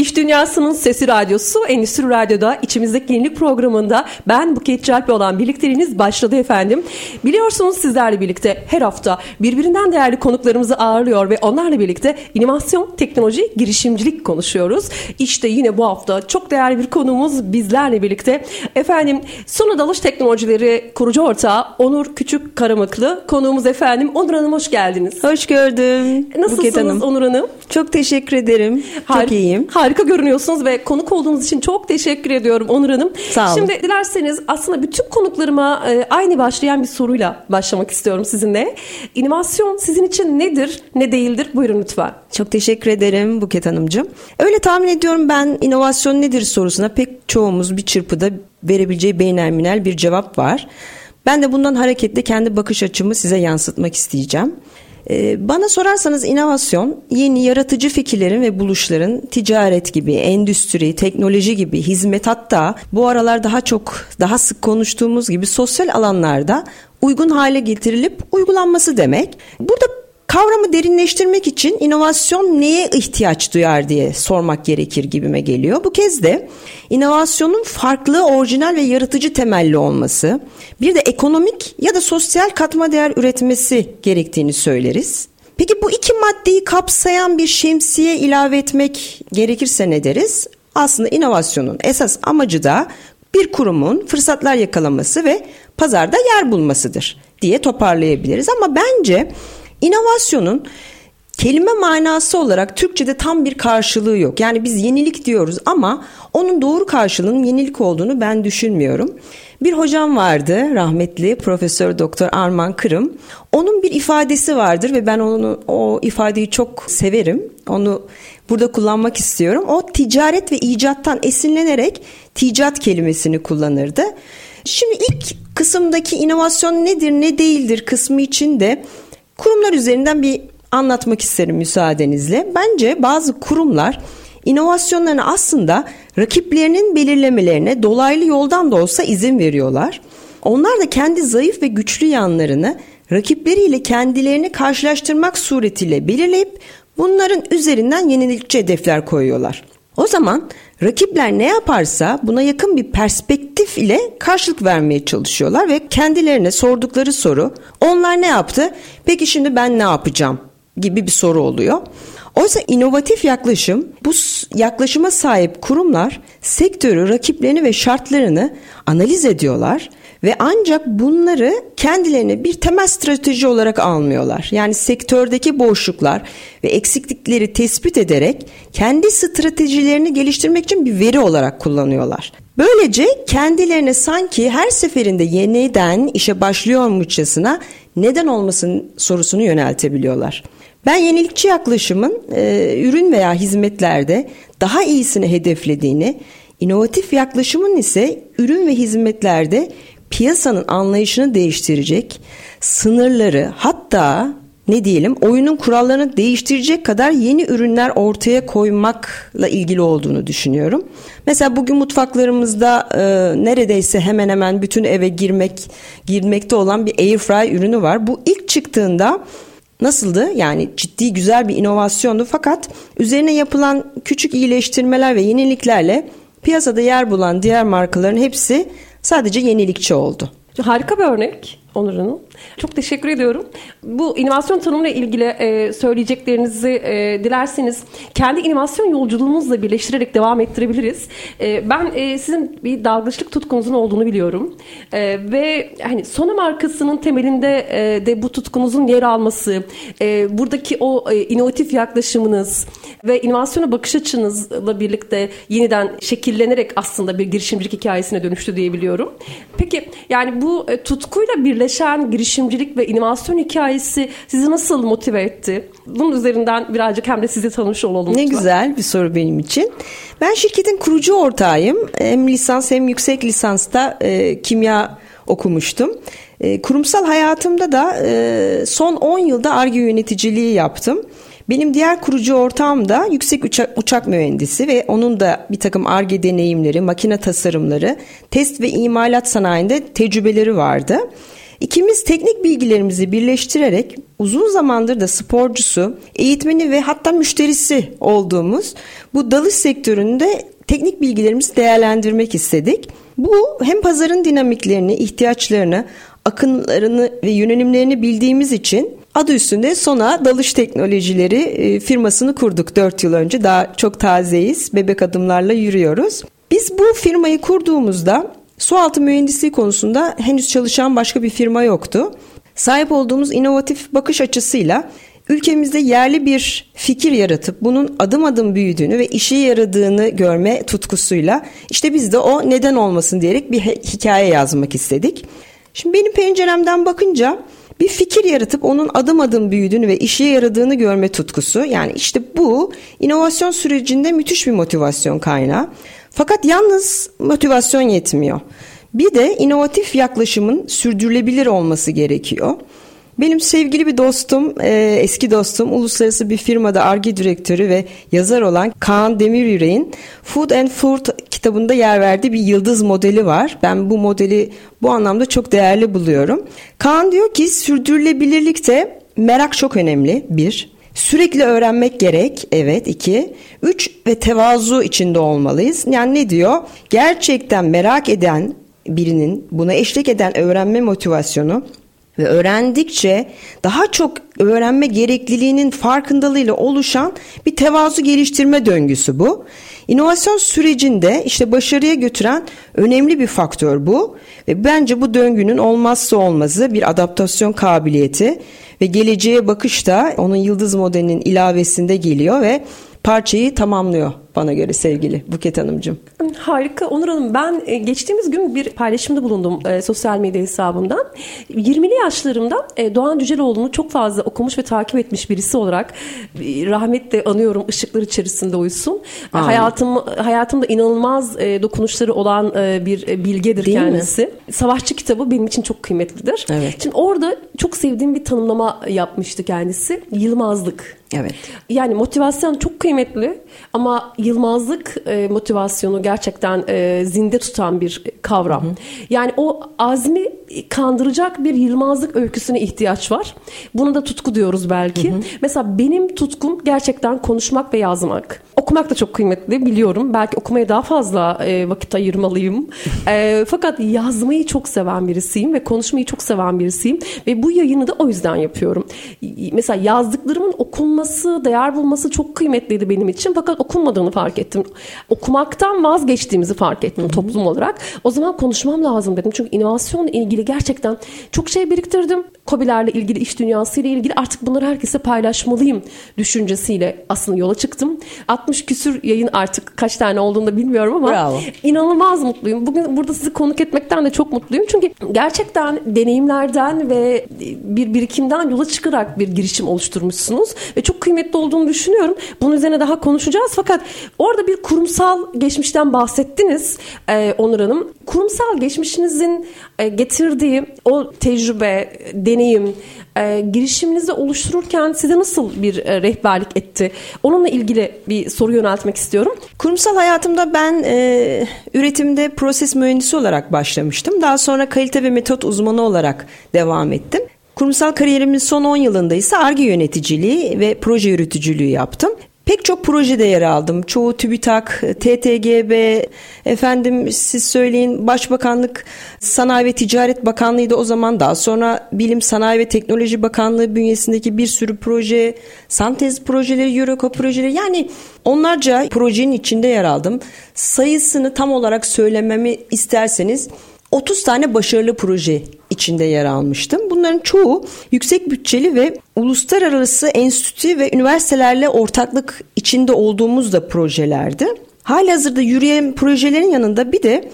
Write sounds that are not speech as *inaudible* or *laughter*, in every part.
İş Dünyası'nın Sesi Radyosu Endüstri Radyo'da içimizdeki yenilik programında ben Buket Calp'le olan birlikteliğiniz başladı efendim. Biliyorsunuz sizlerle birlikte her hafta birbirinden değerli konuklarımızı ağırlıyor ve onlarla birlikte inovasyon, teknoloji, girişimcilik konuşuyoruz. İşte yine bu hafta çok değerli bir konuğumuz bizlerle birlikte. Efendim Sona Dalış Teknolojileri kurucu ortağı Onur Küçük Karamıklı konuğumuz efendim. Onur Hanım hoş geldiniz. Hoş gördüm. Nasılsınız Buket Hanım. Onur Hanım? Çok teşekkür ederim. Har- Çok iyiyim. Harika görünüyorsunuz ve konuk olduğunuz için çok teşekkür ediyorum Onur Hanım. Sağ olun. Şimdi dilerseniz aslında bütün konuklarıma e, aynı başlayan bir soruyla başlamak istiyorum sizinle. İnovasyon sizin için nedir, ne değildir? Buyurun lütfen. Çok teşekkür ederim Buket Hanımcığım. Öyle tahmin ediyorum ben inovasyon nedir sorusuna pek çoğumuz bir çırpıda verebileceği beynelminel bir cevap var. Ben de bundan hareketle kendi bakış açımı size yansıtmak isteyeceğim. Ee, Bana sorarsanız inovasyon yeni yaratıcı fikirlerin ve buluşların ticaret gibi, endüstri, teknoloji gibi hizmet hatta bu aralar daha çok daha sık konuştuğumuz gibi sosyal alanlarda uygun hale getirilip uygulanması demek. Burada Kavramı derinleştirmek için inovasyon neye ihtiyaç duyar diye sormak gerekir gibime geliyor. Bu kez de inovasyonun farklı, orijinal ve yaratıcı temelli olması, bir de ekonomik ya da sosyal katma değer üretmesi gerektiğini söyleriz. Peki bu iki maddeyi kapsayan bir şemsiye ilave etmek gerekirse ne deriz? Aslında inovasyonun esas amacı da bir kurumun fırsatlar yakalaması ve pazarda yer bulmasıdır diye toparlayabiliriz. Ama bence inovasyonun kelime manası olarak Türkçe'de tam bir karşılığı yok. Yani biz yenilik diyoruz ama onun doğru karşılığının yenilik olduğunu ben düşünmüyorum. Bir hocam vardı rahmetli Profesör Doktor Arman Kırım. Onun bir ifadesi vardır ve ben onu o ifadeyi çok severim. Onu burada kullanmak istiyorum. O ticaret ve icattan esinlenerek ticat kelimesini kullanırdı. Şimdi ilk kısımdaki inovasyon nedir ne değildir kısmı için de kurumlar üzerinden bir anlatmak isterim müsaadenizle. Bence bazı kurumlar inovasyonlarını aslında rakiplerinin belirlemelerine dolaylı yoldan da olsa izin veriyorlar. Onlar da kendi zayıf ve güçlü yanlarını rakipleriyle kendilerini karşılaştırmak suretiyle belirleyip bunların üzerinden yenilikçi hedefler koyuyorlar. O zaman rakipler ne yaparsa buna yakın bir perspektif ile karşılık vermeye çalışıyorlar ve kendilerine sordukları soru onlar ne yaptı peki şimdi ben ne yapacağım gibi bir soru oluyor. Oysa inovatif yaklaşım bu yaklaşıma sahip kurumlar sektörü, rakiplerini ve şartlarını analiz ediyorlar ve ancak bunları kendilerine bir temel strateji olarak almıyorlar. Yani sektördeki boşluklar ve eksiklikleri tespit ederek kendi stratejilerini geliştirmek için bir veri olarak kullanıyorlar. Böylece kendilerine sanki her seferinde yeniden işe başlıyormuşçasına neden olmasın sorusunu yöneltebiliyorlar. Ben yenilikçi yaklaşımın e, ürün veya hizmetlerde daha iyisini hedeflediğini, inovatif yaklaşımın ise ürün ve hizmetlerde piyasanın anlayışını değiştirecek, sınırları hatta ne diyelim oyunun kurallarını değiştirecek kadar yeni ürünler ortaya koymakla ilgili olduğunu düşünüyorum. Mesela bugün mutfaklarımızda e, neredeyse hemen hemen bütün eve girmek girmekte olan bir airfry ürünü var. Bu ilk çıktığında nasıldı? Yani ciddi güzel bir inovasyondu fakat üzerine yapılan küçük iyileştirmeler ve yeniliklerle piyasada yer bulan diğer markaların hepsi sadece yenilikçi oldu. Harika bir örnek Onur Hanım. Çok teşekkür ediyorum. Bu inovasyon tanımıyla ilgili e, söyleyeceklerinizi e, dilerseniz kendi inovasyon yolculuğumuzla birleştirerek devam ettirebiliriz. E, ben e, sizin bir dalgıçlık tutkunuzun olduğunu biliyorum. Ve hani Sona markasının temelinde de bu tutkunuzun yer alması, buradaki o inovatif yaklaşımınız ve inovasyona bakış açınızla birlikte yeniden şekillenerek aslında bir girişimcilik hikayesine dönüştü diyebiliyorum. Peki yani bu tutkuyla birlikte birleşen girişimcilik ve inovasyon hikayesi sizi nasıl motive etti? Bunun üzerinden birazcık hem de sizi tanımış olalım. Ne güzel bir soru benim için. Ben şirketin kurucu ortağıyım. Hem lisans hem yüksek lisansta e, kimya okumuştum. E, kurumsal hayatımda da e, son 10 yılda ARGE yöneticiliği yaptım. Benim diğer kurucu ortağım da yüksek uçak, uçak mühendisi ve onun da bir takım ARGE deneyimleri, makine tasarımları, test ve imalat sanayinde tecrübeleri vardı. İkimiz teknik bilgilerimizi birleştirerek uzun zamandır da sporcusu, eğitmeni ve hatta müşterisi olduğumuz bu dalış sektöründe teknik bilgilerimizi değerlendirmek istedik. Bu hem pazarın dinamiklerini, ihtiyaçlarını, akınlarını ve yönelimlerini bildiğimiz için adı üstünde Sona Dalış Teknolojileri e, firmasını kurduk 4 yıl önce. Daha çok tazeyiz. Bebek adımlarla yürüyoruz. Biz bu firmayı kurduğumuzda sualtı mühendisliği konusunda henüz çalışan başka bir firma yoktu. Sahip olduğumuz inovatif bakış açısıyla ülkemizde yerli bir fikir yaratıp bunun adım adım büyüdüğünü ve işe yaradığını görme tutkusuyla işte biz de o neden olmasın diyerek bir hikaye yazmak istedik. Şimdi benim penceremden bakınca bir fikir yaratıp onun adım adım büyüdüğünü ve işe yaradığını görme tutkusu yani işte bu inovasyon sürecinde müthiş bir motivasyon kaynağı. Fakat yalnız motivasyon yetmiyor. Bir de inovatif yaklaşımın sürdürülebilir olması gerekiyor. Benim sevgili bir dostum, e, eski dostum, uluslararası bir firmada ARGE direktörü ve yazar olan Kaan Demiryürek'in Food and Food kitabında yer verdiği bir yıldız modeli var. Ben bu modeli bu anlamda çok değerli buluyorum. Kaan diyor ki sürdürülebilirlikte merak çok önemli. Bir, Sürekli öğrenmek gerek. Evet. iki. Üç ve tevazu içinde olmalıyız. Yani ne diyor? Gerçekten merak eden birinin buna eşlik eden öğrenme motivasyonu ve öğrendikçe daha çok öğrenme gerekliliğinin farkındalığıyla oluşan bir tevazu geliştirme döngüsü bu. İnovasyon sürecinde işte başarıya götüren önemli bir faktör bu. Ve bence bu döngünün olmazsa olmazı bir adaptasyon kabiliyeti. Ve geleceğe bakış da onun yıldız modelinin ilavesinde geliyor ve parçayı tamamlıyor bana göre sevgili Buket Hanımcığım. Harika Onur Hanım ben e, geçtiğimiz gün bir paylaşımda bulundum e, sosyal medya hesabımdan. 20'li yaşlarımda e, Doğan Cüceloğlu'nu çok fazla okumuş ve takip etmiş birisi olarak e, rahmetle anıyorum ışıklar içerisinde uysun. Amin. Hayatım hayatımda inanılmaz e, dokunuşları olan e, bir e, bilgedir Değil kendisi. Mi? Savaşçı kitabı benim için çok kıymetlidir. Evet. Şimdi orada çok sevdiğim bir tanımlama yapmıştı kendisi. Yılmazlık. Evet. Yani motivasyon çok kıymetli ama yılmazlık e, motivasyonu gerçekten e, zinde tutan bir kavram. Hı hı. Yani o azmi kandıracak bir yılmazlık öyküsüne ihtiyaç var. Bunu da tutku diyoruz belki. Hı hı. Mesela benim tutkum gerçekten konuşmak ve yazmak. Okumak da çok kıymetli biliyorum. Belki okumaya daha fazla e, vakit ayırmalıyım. e, fakat yazmayı çok seven birisiyim ve konuşmayı çok seven birisiyim. Ve bu yayını da o yüzden yapıyorum. Mesela yazdıklarımın okunması, değer bulması çok kıymetliydi benim için. Fakat okunmadığını fark ettim. Okumaktan vazgeçtiğimizi fark ettim Hı-hı. toplum olarak. O zaman konuşmam lazım dedim. Çünkü inovasyonla ilgili gerçekten çok şey biriktirdim. Kobilerle ilgili, iş dünyasıyla ilgili artık bunları herkese paylaşmalıyım düşüncesiyle aslında yola çıktım. 60 küsür yayın artık kaç tane olduğunu da bilmiyorum ama Bravo. inanılmaz mutluyum. Bugün burada sizi konuk etmekten de çok mutluyum. Çünkü gerçekten deneyimlerden ve bir birikimden yola çıkarak bir girişim oluşturmuşsunuz ve çok kıymetli olduğunu düşünüyorum. Bunun üzerine daha konuşacağız fakat orada bir kurumsal geçmişten bahsettiniz e, Onur Hanım. Kurumsal geçmişinizin e, getirdiği o tecrübe, deneyim, e, girişiminizi oluştururken size nasıl bir e, rehberlik etti? Onunla ilgili bir soru yöneltmek istiyorum. Kurumsal hayatımda ben e, üretimde proses mühendisi olarak başlamıştım. Daha sonra kalite ve metot uzmanı olarak devam ettim. Kurumsal kariyerimin son 10 yılında ise ARGE yöneticiliği ve proje yürütücülüğü yaptım. Pek çok projede yer aldım. Çoğu TÜBİTAK, TTGB, efendim siz söyleyin Başbakanlık Sanayi ve Ticaret Bakanlığı'ydı o zaman daha sonra Bilim Sanayi ve Teknoloji Bakanlığı bünyesindeki bir sürü proje, santez projeleri, Eureka projeleri yani onlarca projenin içinde yer aldım. Sayısını tam olarak söylememi isterseniz 30 tane başarılı proje içinde yer almıştım. Bunların çoğu yüksek bütçeli ve uluslararası enstitü ve üniversitelerle ortaklık içinde olduğumuz da projelerdi. Halihazırda yürüyen projelerin yanında bir de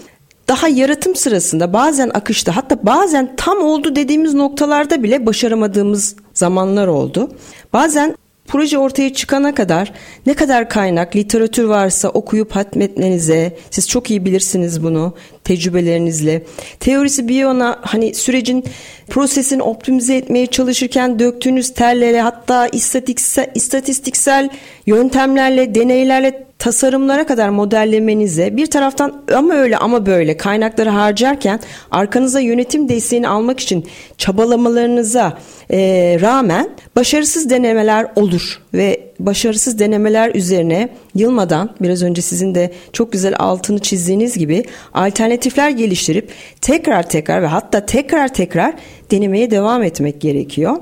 daha yaratım sırasında bazen akışta hatta bazen tam oldu dediğimiz noktalarda bile başaramadığımız zamanlar oldu. Bazen proje ortaya çıkana kadar ne kadar kaynak, literatür varsa okuyup hatmetmenize, siz çok iyi bilirsiniz bunu tecrübelerinizle. Teorisi bir yana hani sürecin prosesini optimize etmeye çalışırken döktüğünüz terlere hatta istatistiksel, istatistiksel yöntemlerle, deneylerle tasarımlara kadar modellemenize bir taraftan ama öyle ama böyle kaynakları harcarken arkanıza yönetim desteğini almak için çabalamalarınıza e, rağmen başarısız denemeler olur ve başarısız denemeler üzerine yılmadan biraz önce sizin de çok güzel altını çizdiğiniz gibi alternatifler geliştirip tekrar tekrar ve hatta tekrar tekrar denemeye devam etmek gerekiyor.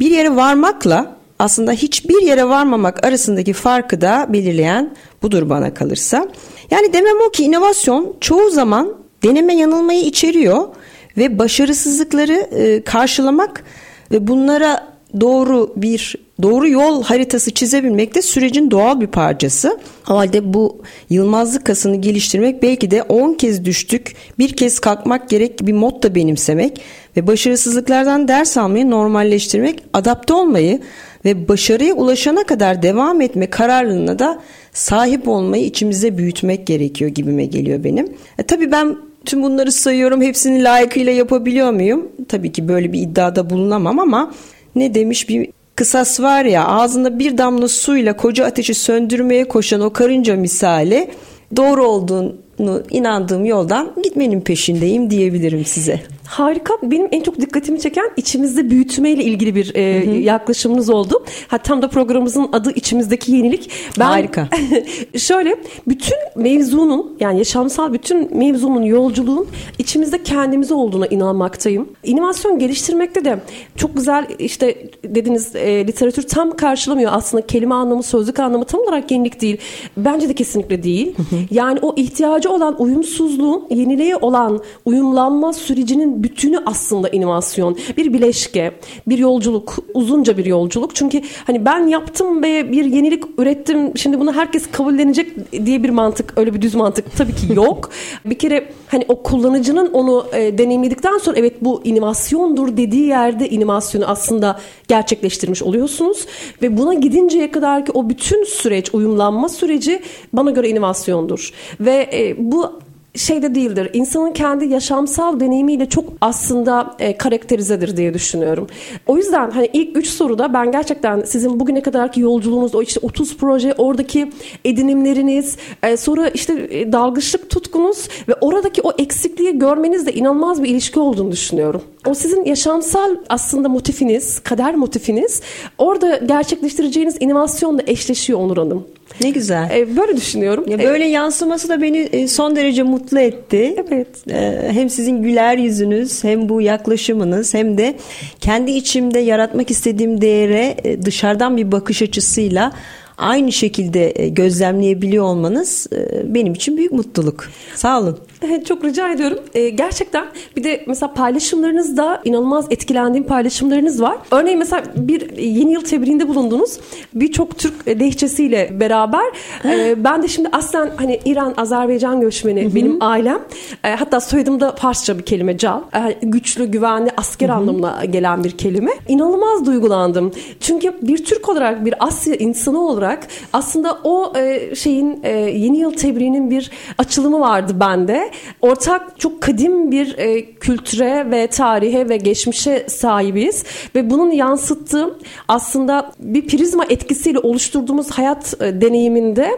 Bir yere varmakla aslında hiçbir yere varmamak arasındaki farkı da belirleyen budur bana kalırsa. Yani demem o ki inovasyon çoğu zaman deneme yanılmayı içeriyor ve başarısızlıkları e, karşılamak ve bunlara doğru bir doğru yol haritası çizebilmek de sürecin doğal bir parçası. O halde bu yılmazlık kasını geliştirmek belki de 10 kez düştük, bir kez kalkmak gerek bir mod da benimsemek ve başarısızlıklardan ders almayı normalleştirmek, adapte olmayı ve başarıya ulaşana kadar devam etme kararlılığına da sahip olmayı içimize büyütmek gerekiyor gibime geliyor benim. E, tabii ben tüm bunları sayıyorum hepsini layıkıyla yapabiliyor muyum? Tabii ki böyle bir iddiada bulunamam ama ne demiş bir kısas var ya ağzında bir damla suyla koca ateşi söndürmeye koşan o karınca misali doğru olduğunu inandığım yoldan gitmenin peşindeyim diyebilirim size. Harika. Benim en çok dikkatimi çeken içimizde büyütmeyle ilgili bir e, yaklaşımınız oldu. Ha, tam da programımızın adı içimizdeki yenilik. Ben, Harika. *laughs* şöyle bütün mevzunun yani yaşamsal bütün mevzunun yolculuğun içimizde kendimize olduğuna inanmaktayım. İnovasyon geliştirmekte de çok güzel işte dediniz e, literatür tam karşılamıyor aslında kelime anlamı sözlük anlamı tam olarak yenilik değil. Bence de kesinlikle değil. yani o ihtiyacı olan uyumsuzluğun yeniliğe olan uyumlanma sürecinin bütünü aslında inovasyon. Bir bileşke, bir yolculuk, uzunca bir yolculuk. Çünkü hani ben yaptım ve bir yenilik ürettim. Şimdi bunu herkes kabullenecek diye bir mantık, öyle bir düz mantık tabii ki yok. *laughs* bir kere hani o kullanıcının onu e, deneyimledikten sonra evet bu inovasyondur dediği yerde inovasyonu aslında gerçekleştirmiş oluyorsunuz ve buna gidinceye kadar ki o bütün süreç, uyumlanma süreci bana göre inovasyondur. Ve e, bu şeyde değildir. İnsanın kendi yaşamsal deneyimiyle çok aslında e, karakterizedir diye düşünüyorum. O yüzden hani ilk üç soruda ben gerçekten sizin bugüne kadarki yolculuğunuz, o işte 30 proje, oradaki edinimleriniz, e, sonra işte e, dalgıçlık tutkunuz ve oradaki o eksikliği görmenizde inanılmaz bir ilişki olduğunu düşünüyorum. O sizin yaşamsal aslında motifiniz, kader motifiniz orada gerçekleştireceğiniz inovasyonla eşleşiyor Onur Hanım. Ne güzel. E, böyle düşünüyorum. Ya böyle e, yansıması da beni e, son derece mutlu etti. Evet. E, hem sizin güler yüzünüz, hem bu yaklaşımınız, hem de kendi içimde yaratmak istediğim değere e, dışarıdan bir bakış açısıyla aynı şekilde e, gözlemleyebiliyor olmanız e, benim için büyük mutluluk. Sağ olun. *laughs* Çok rica ediyorum. Ee, gerçekten bir de mesela paylaşımlarınızda inanılmaz etkilendiğim paylaşımlarınız var. Örneğin mesela bir yeni yıl tebriğinde bulundunuz. Birçok Türk lehçesiyle beraber. Ee, *laughs* ben de şimdi aslen hani İran, Azerbaycan göçmeni benim ailem. Ee, hatta soyadımda Farsça bir kelime cal. Ee, güçlü, güvenli, asker anlamına gelen bir kelime. İnanılmaz duygulandım. Çünkü bir Türk olarak, bir Asya insanı olarak aslında o e, şeyin e, yeni yıl tebriğinin bir açılımı vardı bende ortak çok kadim bir e, kültüre ve tarihe ve geçmişe sahibiz ve bunun yansıttığı aslında bir prizma etkisiyle oluşturduğumuz hayat e, deneyiminde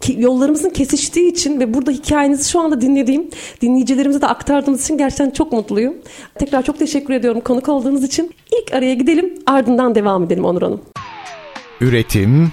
ki, yollarımızın kesiştiği için ve burada hikayenizi şu anda dinlediğim dinleyicilerimize de aktardığımız için gerçekten çok mutluyum. Tekrar çok teşekkür ediyorum konuk olduğunuz için. İlk araya gidelim ardından devam edelim Onur Hanım. Üretim,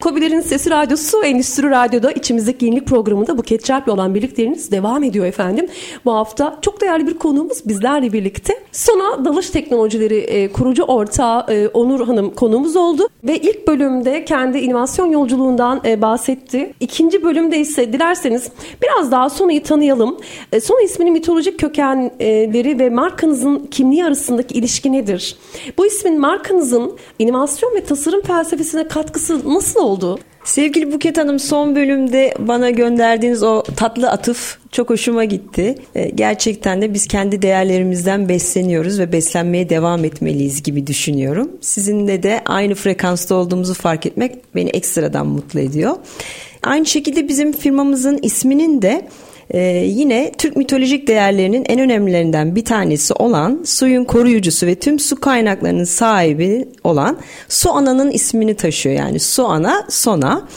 Kobilerin Sesi Radyosu Endüstri Radyo'da içimizdeki yenilik programında Buket Çarp'la olan birlikleriniz devam ediyor efendim. Bu hafta çok değerli bir konuğumuz bizlerle birlikte. Sona Dalış Teknolojileri e, kurucu ortağı e, Onur Hanım konuğumuz oldu. Ve ilk bölümde kendi inovasyon yolculuğundan e, bahsetti. İkinci bölümde ise dilerseniz biraz daha Sona'yı tanıyalım. E, Sona isminin mitolojik kökenleri ve markanızın kimliği arasındaki ilişki nedir? Bu ismin markanızın inovasyon ve tasarım felsefesine katkısı nasıl oldu? Sevgili Buket Hanım son bölümde bana gönderdiğiniz o tatlı atıf çok hoşuma gitti. Ee, gerçekten de biz kendi değerlerimizden besleniyoruz ve beslenmeye devam etmeliyiz gibi düşünüyorum. Sizinle de aynı frekansta olduğumuzu fark etmek beni ekstradan mutlu ediyor. Aynı şekilde bizim firmamızın isminin de ee, yine Türk mitolojik değerlerinin en önemlilerinden bir tanesi olan suyun koruyucusu ve tüm su kaynaklarının sahibi olan Su Ana'nın ismini taşıyor. Yani Su Ana, Sona.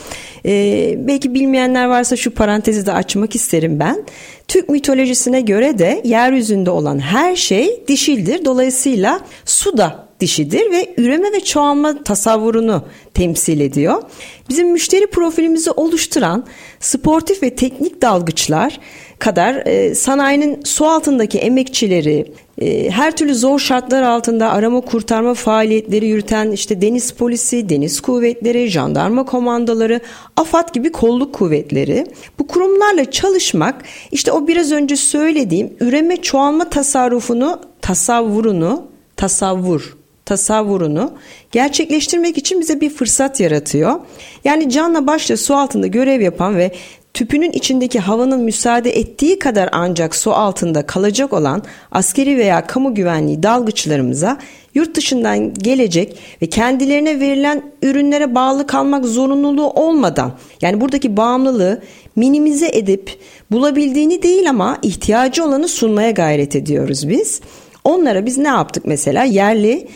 Ee, belki bilmeyenler varsa şu parantezi de açmak isterim ben. Türk mitolojisine göre de yeryüzünde olan her şey dişildir. Dolayısıyla su da dişidir ve üreme ve çoğalma tasavvurunu temsil ediyor. Bizim müşteri profilimizi oluşturan sportif ve teknik dalgıçlar kadar e, sanayinin su altındaki emekçileri, e, her türlü zor şartlar altında arama kurtarma faaliyetleri yürüten işte deniz polisi, deniz kuvvetleri, jandarma komandoları, AFAD gibi kolluk kuvvetleri. Bu kurumlarla çalışmak işte o biraz önce söylediğim üreme çoğalma tasarrufunu, tasavvurunu, tasavvur tasavvurunu gerçekleştirmek için bize bir fırsat yaratıyor. Yani canla başla su altında görev yapan ve tüpünün içindeki havanın müsaade ettiği kadar ancak su altında kalacak olan askeri veya kamu güvenliği dalgıçlarımıza yurt dışından gelecek ve kendilerine verilen ürünlere bağlı kalmak zorunluluğu olmadan yani buradaki bağımlılığı minimize edip bulabildiğini değil ama ihtiyacı olanı sunmaya gayret ediyoruz biz. Onlara biz ne yaptık mesela? Yerli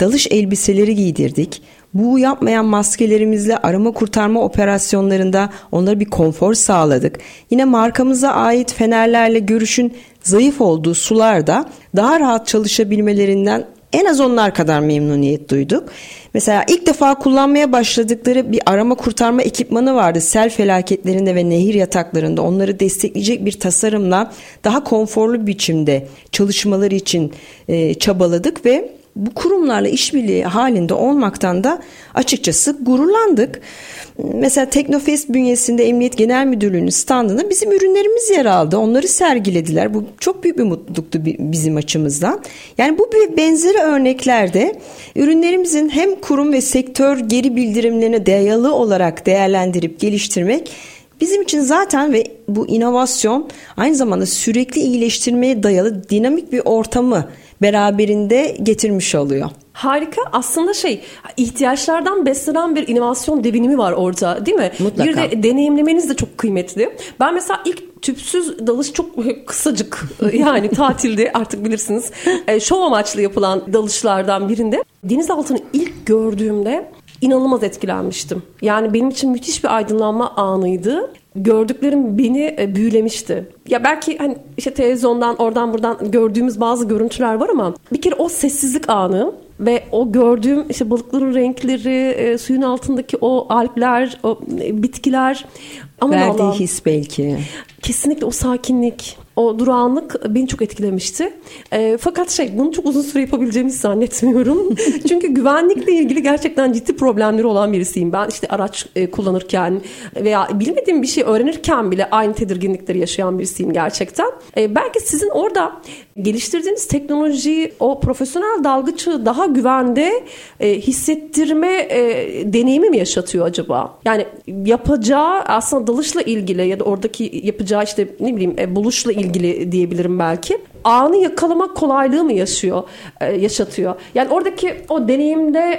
dalış elbiseleri giydirdik. Bu yapmayan maskelerimizle arama kurtarma operasyonlarında onlara bir konfor sağladık. Yine markamıza ait fenerlerle görüşün zayıf olduğu sularda daha rahat çalışabilmelerinden en az onlar kadar memnuniyet duyduk. Mesela ilk defa kullanmaya başladıkları bir arama kurtarma ekipmanı vardı. Sel felaketlerinde ve nehir yataklarında onları destekleyecek bir tasarımla daha konforlu biçimde çalışmaları için e, çabaladık ve bu kurumlarla işbirliği halinde olmaktan da açıkçası gururlandık. Mesela Teknofest bünyesinde Emniyet Genel Müdürlüğü'nün standında bizim ürünlerimiz yer aldı. Onları sergilediler. Bu çok büyük bir mutluluktu bizim açımızdan. Yani bu benzeri örneklerde ürünlerimizin hem kurum ve sektör geri bildirimlerine dayalı olarak değerlendirip geliştirmek Bizim için zaten ve bu inovasyon aynı zamanda sürekli iyileştirmeye dayalı dinamik bir ortamı beraberinde getirmiş oluyor. Harika. Aslında şey ihtiyaçlardan beslenen bir inovasyon devinimi var orada değil mi? Mutlaka. Bir de deneyimlemeniz de çok kıymetli. Ben mesela ilk tüpsüz dalış çok *laughs* kısacık yani *laughs* tatilde artık bilirsiniz e, şov amaçlı yapılan dalışlardan birinde denizaltını ilk gördüğümde inanılmaz etkilenmiştim. Yani benim için müthiş bir aydınlanma anıydı gördüklerim beni e, büyülemişti. Ya belki hani işte televizyondan oradan buradan gördüğümüz bazı görüntüler var ama bir kere o sessizlik anı ve o gördüğüm işte balıkların renkleri, e, suyun altındaki o alpler, o e, bitkiler. Aman Verdiği his belki. Kesinlikle o sakinlik o durağanlık beni çok etkilemişti. E, fakat şey bunu çok uzun süre yapabileceğimi zannetmiyorum. *laughs* Çünkü güvenlikle ilgili gerçekten ciddi problemleri olan birisiyim. Ben işte araç e, kullanırken veya bilmediğim bir şey öğrenirken bile aynı tedirginlikleri yaşayan birisiyim gerçekten. E, belki sizin orada geliştirdiğiniz teknolojiyi o profesyonel dalgıçı daha güvende e, hissettirme e, deneyimi mi yaşatıyor acaba? Yani yapacağı aslında dalışla ilgili ya da oradaki yapacağı işte ne bileyim e, buluşla ilgili diyebilirim belki. Anı yakalamak kolaylığı mı yaşıyor, e, yaşatıyor? Yani oradaki o deneyimde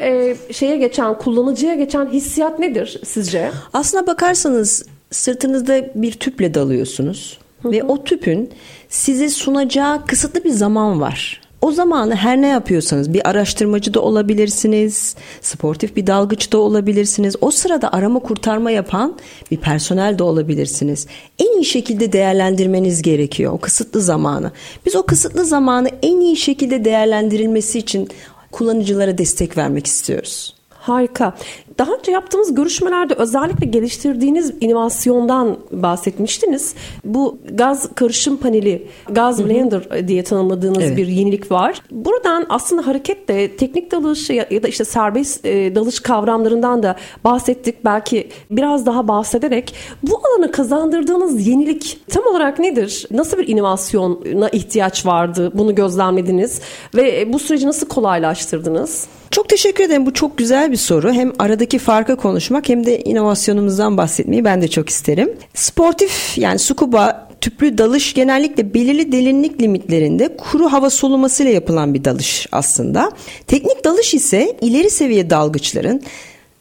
e, şeye geçen, kullanıcıya geçen hissiyat nedir sizce? Aslına bakarsanız sırtınızda bir tüple dalıyorsunuz Hı-hı. ve o tüpün size sunacağı kısıtlı bir zaman var. O zamanı her ne yapıyorsanız bir araştırmacı da olabilirsiniz, sportif bir dalgıç da olabilirsiniz. O sırada arama kurtarma yapan bir personel de olabilirsiniz. En iyi şekilde değerlendirmeniz gerekiyor o kısıtlı zamanı. Biz o kısıtlı zamanı en iyi şekilde değerlendirilmesi için kullanıcılara destek vermek istiyoruz. Harika. Daha önce yaptığımız görüşmelerde özellikle geliştirdiğiniz inovasyondan bahsetmiştiniz. Bu gaz karışım paneli, gaz blender diye tanımladığınız evet. bir yenilik var. Buradan aslında hareketle teknik dalış ya da işte serbest e, dalış kavramlarından da bahsettik. Belki biraz daha bahsederek bu alana kazandırdığınız yenilik tam olarak nedir? Nasıl bir inovasyona ihtiyaç vardı? Bunu gözlemlediniz ve bu süreci nasıl kolaylaştırdınız? Çok teşekkür ederim. Bu çok güzel bir soru. Hem aradaki farkı konuşmak hem de inovasyonumuzdan bahsetmeyi ben de çok isterim. Sportif yani scuba tüplü dalış genellikle belirli derinlik limitlerinde kuru hava solumasıyla yapılan bir dalış aslında. Teknik dalış ise ileri seviye dalgıçların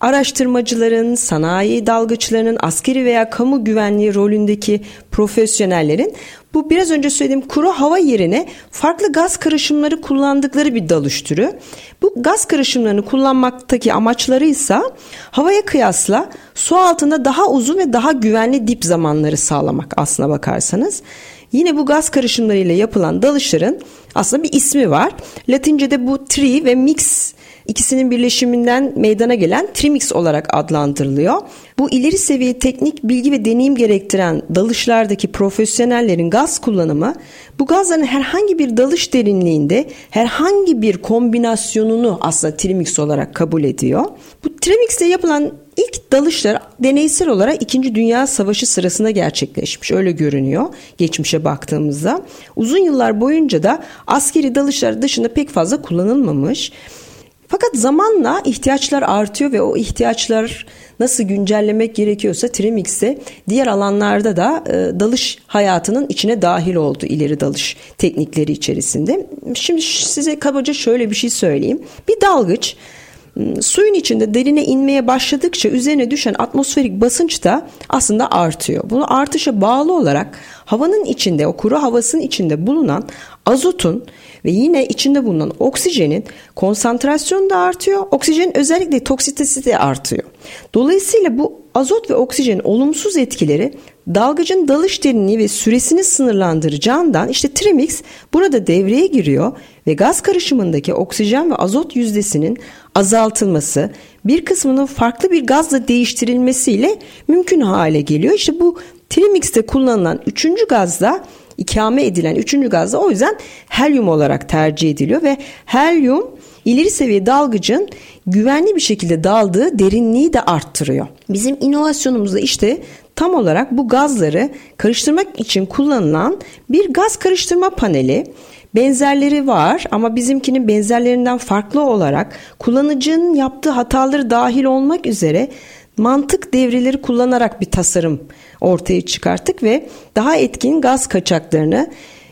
araştırmacıların, sanayi dalgıçlarının, askeri veya kamu güvenliği rolündeki profesyonellerin bu biraz önce söylediğim kuru hava yerine farklı gaz karışımları kullandıkları bir dalış türü. Bu gaz karışımlarını kullanmaktaki amaçları ise havaya kıyasla su altında daha uzun ve daha güvenli dip zamanları sağlamak aslına bakarsanız. Yine bu gaz karışımlarıyla yapılan dalışların aslında bir ismi var. Latince'de bu tri ve mix ikisinin birleşiminden meydana gelen trimix olarak adlandırılıyor. Bu ileri seviye teknik bilgi ve deneyim gerektiren dalışlardaki profesyonellerin gaz kullanımı bu gazların herhangi bir dalış derinliğinde herhangi bir kombinasyonunu aslında trimix olarak kabul ediyor. Bu trimix ile yapılan ilk dalışlar deneysel olarak 2. Dünya Savaşı sırasında gerçekleşmiş. Öyle görünüyor geçmişe baktığımızda. Uzun yıllar boyunca da askeri dalışlar dışında pek fazla kullanılmamış. Fakat zamanla ihtiyaçlar artıyor ve o ihtiyaçlar nasıl güncellemek gerekiyorsa Trimix'e diğer alanlarda da e, dalış hayatının içine dahil oldu ileri dalış teknikleri içerisinde. Şimdi size kabaca şöyle bir şey söyleyeyim. Bir dalgıç suyun içinde derine inmeye başladıkça üzerine düşen atmosferik basınç da aslında artıyor. Bunu artışa bağlı olarak havanın içinde o kuru havasının içinde bulunan azotun ve yine içinde bulunan oksijenin konsantrasyonu da artıyor. Oksijenin özellikle toksitesi de artıyor. Dolayısıyla bu azot ve oksijenin olumsuz etkileri dalgıcın dalış derinliği ve süresini sınırlandıracağından işte Trimix burada devreye giriyor ve gaz karışımındaki oksijen ve azot yüzdesinin azaltılması bir kısmının farklı bir gazla değiştirilmesiyle mümkün hale geliyor. İşte bu Trimix'te kullanılan üçüncü gazda ikame edilen üçüncü gaz da o yüzden helyum olarak tercih ediliyor ve helyum ileri seviye dalgıcın güvenli bir şekilde daldığı derinliği de arttırıyor. Bizim inovasyonumuzda işte tam olarak bu gazları karıştırmak için kullanılan bir gaz karıştırma paneli. Benzerleri var ama bizimkinin benzerlerinden farklı olarak kullanıcının yaptığı hataları dahil olmak üzere mantık devreleri kullanarak bir tasarım ortaya çıkarttık ve daha etkin gaz kaçaklarını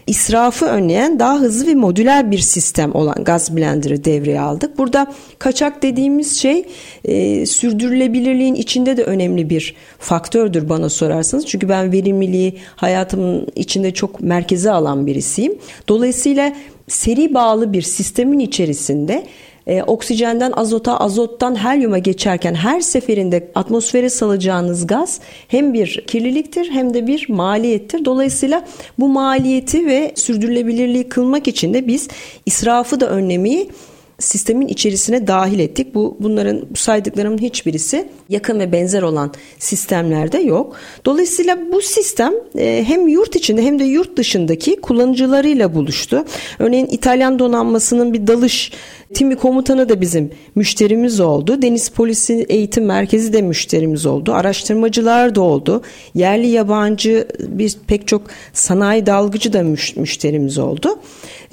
israfı önleyen daha hızlı ve modüler bir sistem olan gaz blenderı devreye aldık. Burada kaçak dediğimiz şey e, sürdürülebilirliğin içinde de önemli bir faktördür bana sorarsanız. Çünkü ben verimliliği hayatımın içinde çok merkeze alan birisiyim. Dolayısıyla seri bağlı bir sistemin içerisinde e, oksijenden azota, azottan helyuma geçerken her seferinde atmosfere salacağınız gaz hem bir kirliliktir hem de bir maliyettir. Dolayısıyla bu maliyeti ve sürdürülebilirliği kılmak için de biz israfı da önlemeyi sistemin içerisine dahil ettik. Bu bunların bu saydıklarımın hiçbirisi yakın ve benzer olan sistemlerde yok. Dolayısıyla bu sistem e, hem yurt içinde hem de yurt dışındaki kullanıcılarıyla buluştu. Örneğin İtalyan donanmasının bir dalış timi komutanı da bizim müşterimiz oldu. Deniz Polisi Eğitim Merkezi de müşterimiz oldu. Araştırmacılar da oldu. Yerli yabancı bir pek çok sanayi dalgıcı da müşterimiz oldu.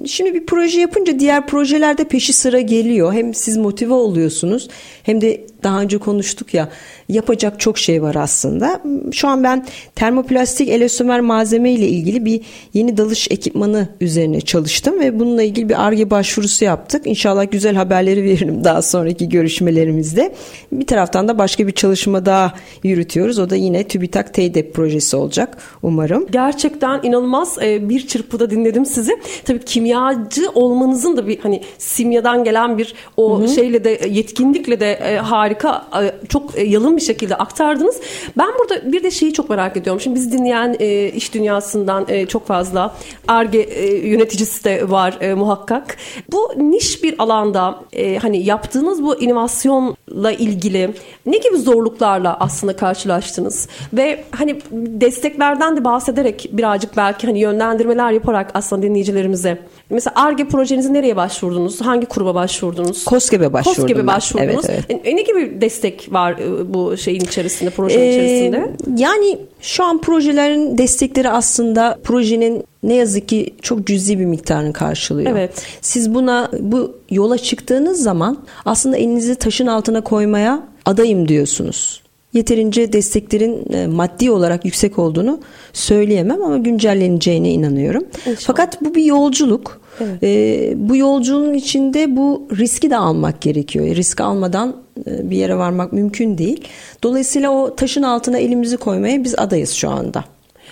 Şimdi bir proje yapınca diğer projelerde peşi sıra geliyor. Hem siz motive oluyorsunuz hem de daha önce konuştuk ya yapacak çok şey var aslında. Şu an ben termoplastik elöstomer malzeme ile ilgili bir yeni dalış ekipmanı üzerine çalıştım ve bununla ilgili bir ARGE başvurusu yaptık. İnşallah güzel haberleri veririm daha sonraki görüşmelerimizde. Bir taraftan da başka bir çalışma daha yürütüyoruz. O da yine TÜBİTAK TEYDEP projesi olacak umarım. Gerçekten inanılmaz e, bir çırpıda dinledim sizi. Tabii kimyacı olmanızın da bir hani simyadan gelen bir o Hı-hı. şeyle de yetkinlikle de e, harika, e, çok e, bir şekilde aktardınız. Ben burada bir de şeyi çok merak ediyorum. Şimdi biz dinleyen e, iş dünyasından e, çok fazla ARGE e, yöneticisi de var e, muhakkak. Bu niş bir alanda e, hani yaptığınız bu inovasyonla ilgili ne gibi zorluklarla aslında karşılaştınız? Ve hani desteklerden de bahsederek birazcık belki hani yönlendirmeler yaparak aslında dinleyicilerimize Mesela ARGE projenizi nereye başvurdunuz? Hangi kuruma başvurdunuz? KOSGEB'e başvurdum. KOSGEB'e başvurdunuz. Evet, evet. E, ne gibi destek var e, bu şeyin içerisinde, projenin ee, içerisinde? Yani şu an projelerin destekleri aslında projenin ne yazık ki çok cüzi bir miktarını karşılıyor. Evet. Siz buna bu yola çıktığınız zaman aslında elinizi taşın altına koymaya adayım diyorsunuz yeterince desteklerin e, maddi olarak yüksek olduğunu söyleyemem ama güncelleneceğine inanıyorum. İnşallah. Fakat bu bir yolculuk. Evet. E, bu yolculuğun içinde bu riski de almak gerekiyor. Risk almadan e, bir yere varmak mümkün değil. Dolayısıyla o taşın altına elimizi koymaya biz adayız şu anda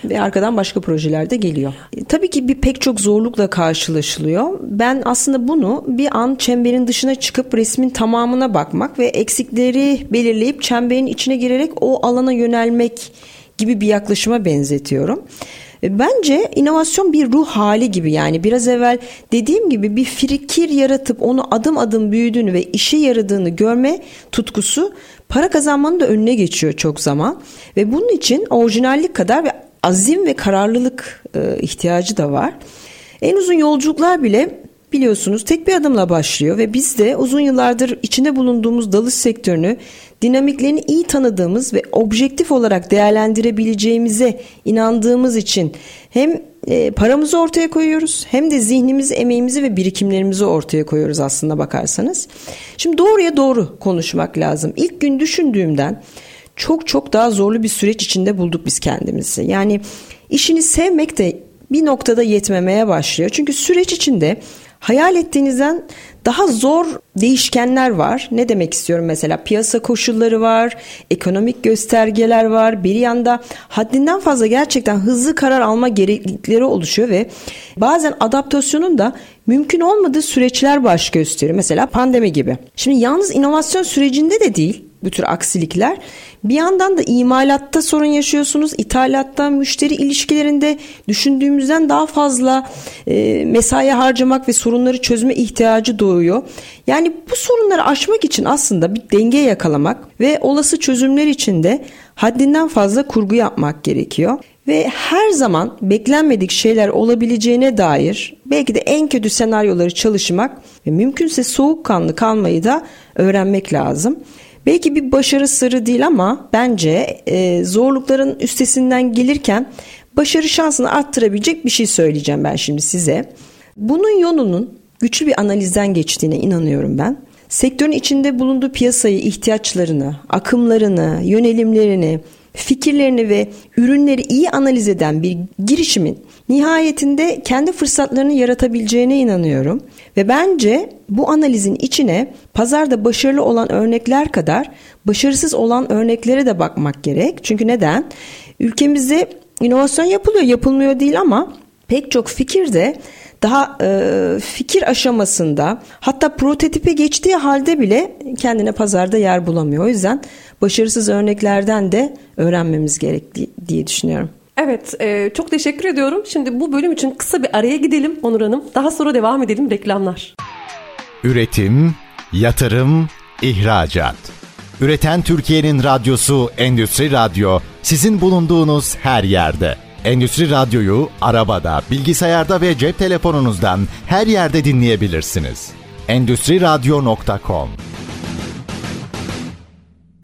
ve arkadan başka projeler de geliyor. E, tabii ki bir pek çok zorlukla karşılaşılıyor. Ben aslında bunu bir an çemberin dışına çıkıp resmin tamamına bakmak ve eksikleri belirleyip çemberin içine girerek o alana yönelmek gibi bir yaklaşıma benzetiyorum. E, bence inovasyon bir ruh hali gibi yani biraz evvel dediğim gibi bir fikir yaratıp onu adım adım büyüdüğünü ve işe yaradığını görme tutkusu para kazanmanın da önüne geçiyor çok zaman. Ve bunun için orijinallik kadar ve azim ve kararlılık e, ihtiyacı da var. En uzun yolculuklar bile biliyorsunuz tek bir adımla başlıyor ve biz de uzun yıllardır içinde bulunduğumuz dalış sektörünü dinamiklerini iyi tanıdığımız ve objektif olarak değerlendirebileceğimize inandığımız için hem e, paramızı ortaya koyuyoruz hem de zihnimizi, emeğimizi ve birikimlerimizi ortaya koyuyoruz aslında bakarsanız. Şimdi doğruya doğru konuşmak lazım. İlk gün düşündüğümden çok çok daha zorlu bir süreç içinde bulduk biz kendimizi. Yani işini sevmek de bir noktada yetmemeye başlıyor. Çünkü süreç içinde hayal ettiğinizden daha zor değişkenler var. Ne demek istiyorum mesela? Piyasa koşulları var, ekonomik göstergeler var. Bir yanda haddinden fazla gerçekten hızlı karar alma gereklilikleri oluşuyor ve bazen adaptasyonun da mümkün olmadığı süreçler baş gösteriyor. Mesela pandemi gibi. Şimdi yalnız inovasyon sürecinde de değil bu tür aksilikler. Bir yandan da imalatta sorun yaşıyorsunuz. İthalatta, müşteri ilişkilerinde düşündüğümüzden daha fazla e, mesai harcamak ve sorunları çözme ihtiyacı doğuyor. Yani bu sorunları aşmak için aslında bir denge yakalamak ve olası çözümler için de haddinden fazla kurgu yapmak gerekiyor. Ve her zaman beklenmedik şeyler olabileceğine dair belki de en kötü senaryoları çalışmak ve mümkünse soğukkanlı kalmayı da öğrenmek lazım. Belki bir başarı sırrı değil ama bence e, zorlukların üstesinden gelirken başarı şansını arttırabilecek bir şey söyleyeceğim ben şimdi size. Bunun yolunun güçlü bir analizden geçtiğine inanıyorum ben. Sektörün içinde bulunduğu piyasayı, ihtiyaçlarını, akımlarını, yönelimlerini, fikirlerini ve ürünleri iyi analiz eden bir girişimin nihayetinde kendi fırsatlarını yaratabileceğine inanıyorum. Ve bence bu analizin içine pazarda başarılı olan örnekler kadar başarısız olan örneklere de bakmak gerek. Çünkü neden? Ülkemizde inovasyon yapılıyor, yapılmıyor değil ama pek çok fikir de daha e, fikir aşamasında hatta prototipe geçtiği halde bile kendine pazarda yer bulamıyor. O yüzden başarısız örneklerden de öğrenmemiz gerek diye düşünüyorum. Evet, e, çok teşekkür ediyorum. Şimdi bu bölüm için kısa bir araya gidelim Onur Hanım. Daha sonra devam edelim reklamlar. Üretim, yatırım, ihracat. Üreten Türkiye'nin radyosu Endüstri Radyo sizin bulunduğunuz her yerde. Endüstri Radyo'yu arabada, bilgisayarda ve cep telefonunuzdan her yerde dinleyebilirsiniz. Endüstri Radyo.com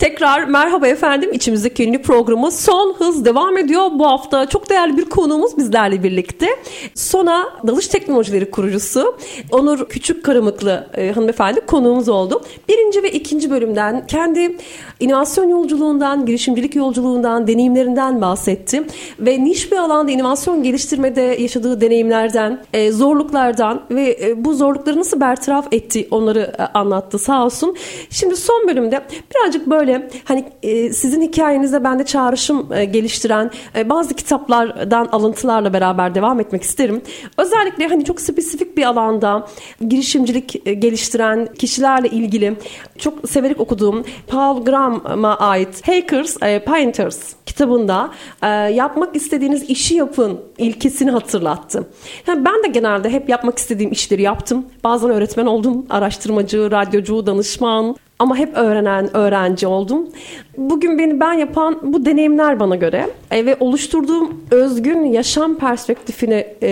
Tekrar merhaba efendim. İçimizdeki yeni programı son hız devam ediyor. Bu hafta çok değerli bir konuğumuz bizlerle birlikte. Sona Dalış Teknolojileri kurucusu Onur Küçük Karamıklı e, hanımefendi konuğumuz oldu. Birinci ve ikinci bölümden kendi inovasyon yolculuğundan, girişimcilik yolculuğundan, deneyimlerinden bahsetti. Ve niş bir alanda inovasyon geliştirmede yaşadığı deneyimlerden, e, zorluklardan ve e, bu zorlukları nasıl bertaraf etti onları e, anlattı sağ olsun. Şimdi son bölümde birazcık böyle böyle hani e, sizin hikayenizde bende çağrışım e, geliştiren e, bazı kitaplardan alıntılarla beraber devam etmek isterim. Özellikle hani çok spesifik bir alanda girişimcilik e, geliştiren kişilerle ilgili çok severek okuduğum Paul Graham'a ait Hackers, e, Painters kitabında e, yapmak istediğiniz işi yapın ilkesini hatırlattı. Yani ben de genelde hep yapmak istediğim işleri yaptım. Bazen öğretmen oldum, araştırmacı, radyocu, danışman ama hep öğrenen öğrenci oldum. Bugün beni ben yapan bu deneyimler bana göre e, ve oluşturduğum özgün yaşam perspektifini e,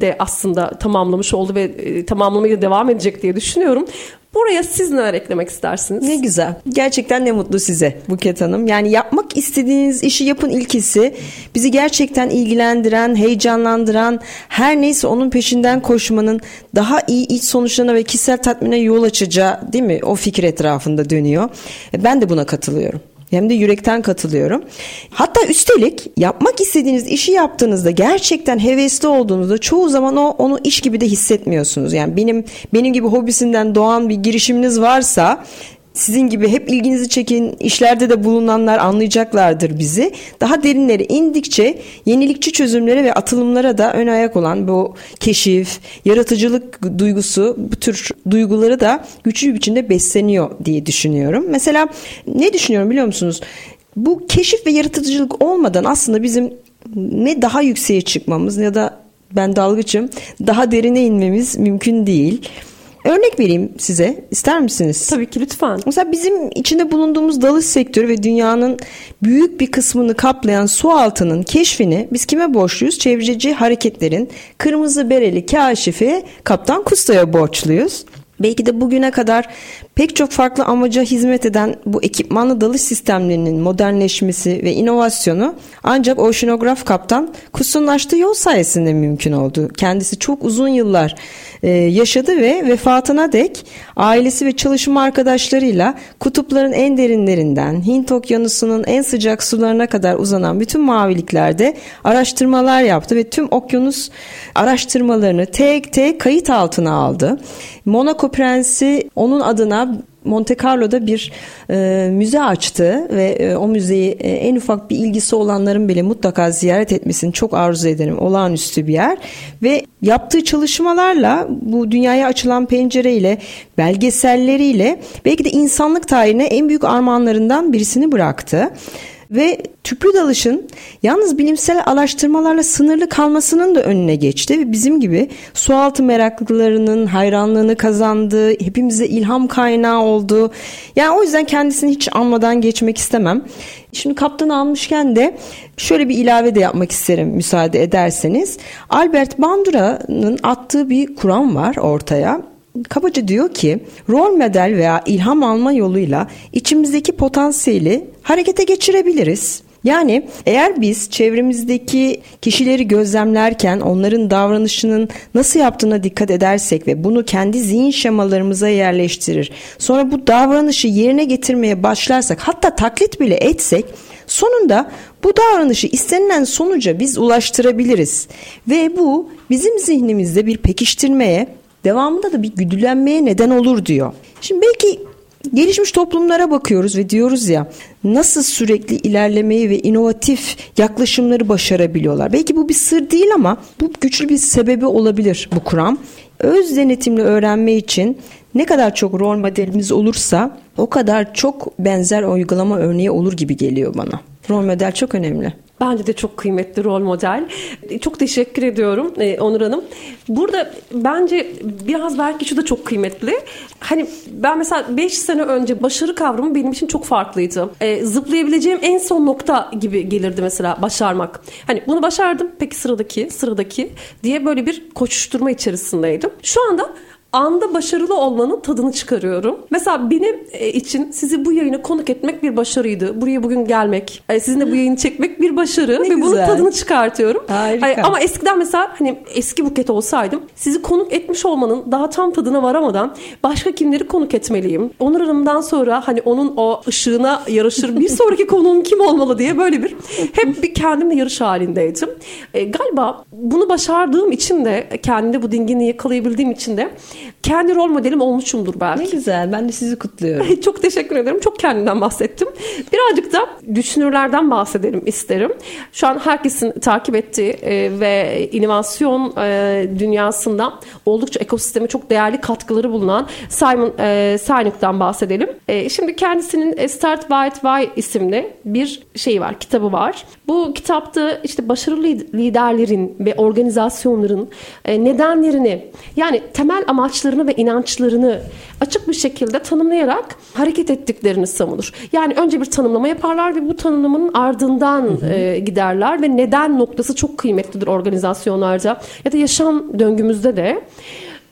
de aslında tamamlamış oldu ve e, tamamlamaya devam edecek diye düşünüyorum. Buraya siz neler eklemek istersiniz? Ne güzel. Gerçekten ne mutlu size Buket Hanım. Yani yapmak istediğiniz işi yapın ilkesi bizi gerçekten ilgilendiren, heyecanlandıran, her neyse onun peşinden koşmanın daha iyi iç sonuçlarına ve kişisel tatmine yol açacağı değil mi? O fikir etrafında dönüyor. Ben de buna katılıyorum hem de yürekten katılıyorum. Hatta üstelik yapmak istediğiniz işi yaptığınızda gerçekten hevesli olduğunuzda çoğu zaman o onu iş gibi de hissetmiyorsunuz. Yani benim benim gibi hobisinden doğan bir girişiminiz varsa sizin gibi hep ilginizi çeken işlerde de bulunanlar anlayacaklardır bizi. Daha derinlere indikçe yenilikçi çözümlere ve atılımlara da ön ayak olan bu keşif, yaratıcılık duygusu bu tür duyguları da güçlü bir biçimde besleniyor diye düşünüyorum. Mesela ne düşünüyorum biliyor musunuz? Bu keşif ve yaratıcılık olmadan aslında bizim ne daha yükseğe çıkmamız ya da ben dalgıçım daha derine inmemiz mümkün değil. Örnek vereyim size. İster misiniz? Tabii ki lütfen. Mesela bizim içinde bulunduğumuz dalış sektörü ve dünyanın büyük bir kısmını kaplayan su altının keşfini biz kime borçluyuz? Çevreci hareketlerin kırmızı bereli kaşifi Kaptan Kusta'ya borçluyuz. Belki de bugüne kadar pek çok farklı amaca hizmet eden bu ekipmanlı dalış sistemlerinin modernleşmesi ve inovasyonu ancak oşinograf kaptan açtığı yol sayesinde mümkün oldu. Kendisi çok uzun yıllar e, yaşadı ve vefatına dek ailesi ve çalışma arkadaşlarıyla kutupların en derinlerinden Hint okyanusunun en sıcak sularına kadar uzanan bütün maviliklerde araştırmalar yaptı ve tüm okyanus araştırmalarını tek tek kayıt altına aldı. Monaco Prensi onun adına Monte Carlo'da bir e, müze açtı ve e, o müzeyi e, en ufak bir ilgisi olanların bile mutlaka ziyaret etmesini çok arzu ederim. Olağanüstü bir yer ve yaptığı çalışmalarla bu dünyaya açılan pencereyle belgeselleriyle belki de insanlık tarihine en büyük armağanlarından birisini bıraktı. Ve tüplü dalışın yalnız bilimsel araştırmalarla sınırlı kalmasının da önüne geçti ve bizim gibi sualtı meraklılarının hayranlığını kazandı, hepimize ilham kaynağı oldu. Yani o yüzden kendisini hiç anmadan geçmek istemem. Şimdi kaptanı almışken de şöyle bir ilave de yapmak isterim müsaade ederseniz. Albert Bandura'nın attığı bir kuram var ortaya kabaca diyor ki rol model veya ilham alma yoluyla içimizdeki potansiyeli harekete geçirebiliriz. Yani eğer biz çevremizdeki kişileri gözlemlerken onların davranışının nasıl yaptığına dikkat edersek ve bunu kendi zihin şemalarımıza yerleştirir. Sonra bu davranışı yerine getirmeye başlarsak hatta taklit bile etsek sonunda bu davranışı istenilen sonuca biz ulaştırabiliriz. Ve bu bizim zihnimizde bir pekiştirmeye devamında da bir güdülenmeye neden olur diyor. Şimdi belki gelişmiş toplumlara bakıyoruz ve diyoruz ya nasıl sürekli ilerlemeyi ve inovatif yaklaşımları başarabiliyorlar. Belki bu bir sır değil ama bu güçlü bir sebebi olabilir bu kuram. Öz denetimli öğrenme için ne kadar çok rol modelimiz olursa o kadar çok benzer uygulama örneği olur gibi geliyor bana. Rol model çok önemli. Bence de çok kıymetli rol model. Çok teşekkür ediyorum e, Onur Hanım. Burada bence biraz belki şu da çok kıymetli. Hani ben mesela 5 sene önce başarı kavramı benim için çok farklıydı. E, zıplayabileceğim en son nokta gibi gelirdi mesela başarmak. Hani bunu başardım peki sıradaki sıradaki diye böyle bir koşuşturma içerisindeydim. Şu anda anda başarılı olmanın tadını çıkarıyorum. Mesela benim e, için sizi bu yayına konuk etmek bir başarıydı. Buraya bugün gelmek, e, sizinle bu yayını çekmek bir başarı ne ve güzel. bunun tadını çıkartıyorum. Harika. Ama eskiden mesela hani eski buket olsaydım sizi konuk etmiş olmanın daha tam tadına varamadan başka kimleri konuk etmeliyim? Onur Hanım'dan sonra hani onun o ışığına yaraşır bir sonraki *laughs* konuğum kim olmalı diye böyle bir hep bir kendimle yarış halindeydim. E, galiba bunu başardığım için de kendimde bu dinginliği yakalayabildiğim için de kendi rol modelim olmuşumdur belki. Ne güzel. Ben de sizi kutluyorum. *laughs* Çok teşekkür ederim. Çok kendimden bahsettim. Birazcık da düşünürlerden bahsedelim isterim. Şu an herkesin takip ettiği e, ve inovasyon e, dünyasında oldukça ekosisteme çok değerli katkıları bulunan Simon e, Sinek'ten bahsedelim. Şimdi kendisinin Start White Why isimli bir şey var, kitabı var. Bu kitapta işte başarılı liderlerin ve organizasyonların e, nedenlerini yani temel amaçlarını ve inançlarını açık bir şekilde tanımlayarak hareket ettiklerini savunur. Yani önce bir tanımlama yaparlar ve bu tanımlamanın ardından hı hı. E, giderler ve neden noktası çok kıymetlidir organizasyonlarda ya da yaşam döngümüzde de.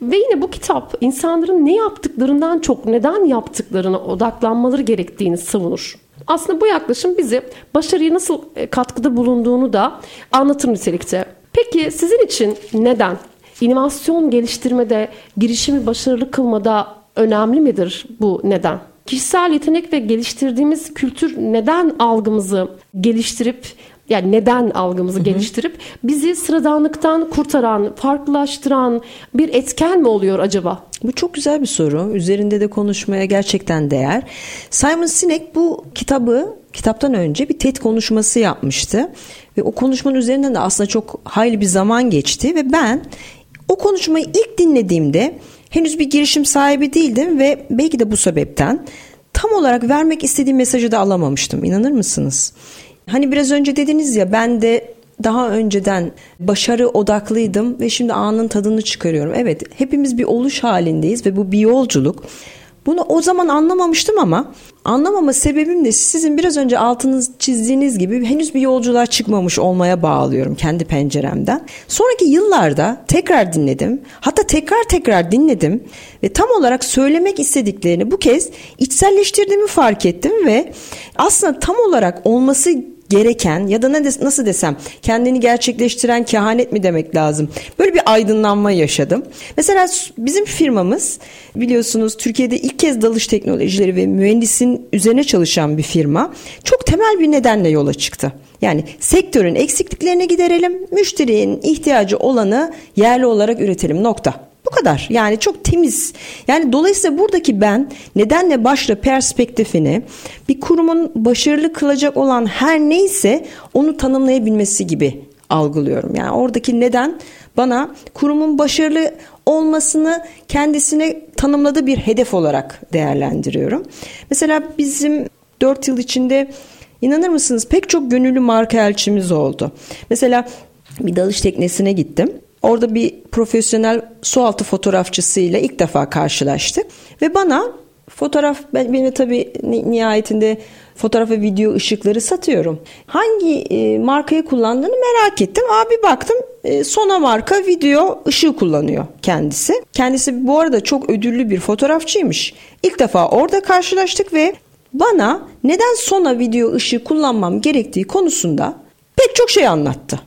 Ve yine bu kitap insanların ne yaptıklarından çok neden yaptıklarına odaklanmaları gerektiğini savunur. Aslında bu yaklaşım bizi başarıya nasıl e, katkıda bulunduğunu da anlatır nitelikte. Peki sizin için neden? İnovasyon geliştirmede, girişimi başarılı kılmada önemli midir bu neden? Kişisel yetenek ve geliştirdiğimiz kültür neden algımızı geliştirip yani neden algımızı geliştirip bizi sıradanlıktan kurtaran, farklılaştıran bir etken mi oluyor acaba? Bu çok güzel bir soru. Üzerinde de konuşmaya gerçekten değer. Simon Sinek bu kitabı kitaptan önce bir TED konuşması yapmıştı. Ve o konuşmanın üzerinden de aslında çok hayli bir zaman geçti ve ben o konuşmayı ilk dinlediğimde henüz bir girişim sahibi değildim ve belki de bu sebepten tam olarak vermek istediğim mesajı da alamamıştım. İnanır mısınız? Hani biraz önce dediniz ya ben de daha önceden başarı odaklıydım ve şimdi anın tadını çıkarıyorum. Evet hepimiz bir oluş halindeyiz ve bu bir yolculuk. Bunu o zaman anlamamıştım ama anlamama sebebim de sizin biraz önce altınız çizdiğiniz gibi henüz bir yolculuğa çıkmamış olmaya bağlıyorum kendi penceremden. Sonraki yıllarda tekrar dinledim. Hatta tekrar tekrar dinledim ve tam olarak söylemek istediklerini bu kez içselleştirdiğimi fark ettim ve aslında tam olarak olması gereken ya da ne de, nasıl desem kendini gerçekleştiren kehanet mi demek lazım? Böyle bir aydınlanma yaşadım. Mesela bizim firmamız biliyorsunuz Türkiye'de ilk kez dalış teknolojileri ve mühendisin üzerine çalışan bir firma. Çok temel bir nedenle yola çıktı. Yani sektörün eksikliklerini giderelim, müşterinin ihtiyacı olanı yerli olarak üretelim nokta. Bu kadar. Yani çok temiz. Yani dolayısıyla buradaki ben nedenle başla perspektifini bir kurumun başarılı kılacak olan her neyse onu tanımlayabilmesi gibi algılıyorum. Yani oradaki neden bana kurumun başarılı olmasını kendisine tanımladığı bir hedef olarak değerlendiriyorum. Mesela bizim 4 yıl içinde inanır mısınız pek çok gönüllü marka elçimiz oldu. Mesela bir dalış teknesine gittim. Orada bir profesyonel sualtı fotoğrafçısıyla ilk defa karşılaştık. Ve bana fotoğraf, ben, benim tabii nihayetinde fotoğraf ve video ışıkları satıyorum. Hangi e, markayı kullandığını merak ettim. Abi baktım e, Sona marka video ışığı kullanıyor kendisi. Kendisi bu arada çok ödüllü bir fotoğrafçıymış. İlk defa orada karşılaştık ve bana neden Sona video ışığı kullanmam gerektiği konusunda pek çok şey anlattı.